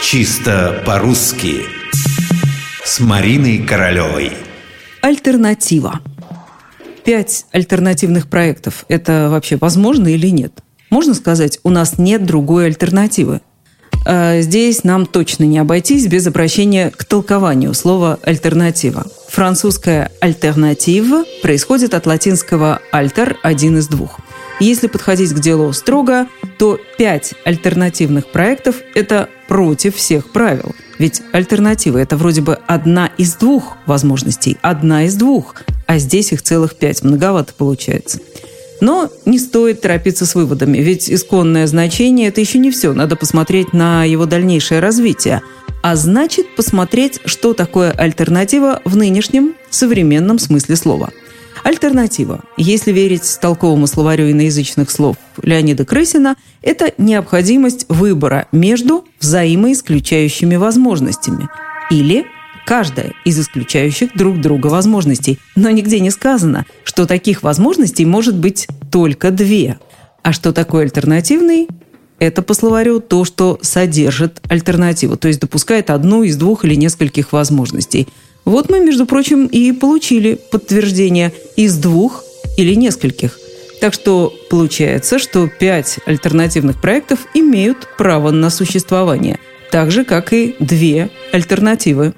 Чисто по-русски С Мариной Королевой Альтернатива Пять альтернативных проектов – это вообще возможно или нет? Можно сказать, у нас нет другой альтернативы. А здесь нам точно не обойтись без обращения к толкованию слова «альтернатива». Французское «альтернатива» происходит от латинского «альтер» – один из двух. Если подходить к делу строго, то пять альтернативных проектов – это против всех правил. Ведь альтернатива – это вроде бы одна из двух возможностей, одна из двух, а здесь их целых пять, многовато получается. Но не стоит торопиться с выводами, ведь исконное значение – это еще не все. Надо посмотреть на его дальнейшее развитие. А значит, посмотреть, что такое альтернатива в нынешнем современном смысле слова. Альтернатива, если верить толковому словарю иноязычных слов Леонида Крысина, это необходимость выбора между взаимоисключающими возможностями или каждая из исключающих друг друга возможностей. Но нигде не сказано, что таких возможностей может быть только две. А что такое альтернативный? Это по словарю то, что содержит альтернативу, то есть допускает одну из двух или нескольких возможностей. Вот мы, между прочим, и получили подтверждение из двух или нескольких. Так что получается, что пять альтернативных проектов имеют право на существование, так же, как и две альтернативы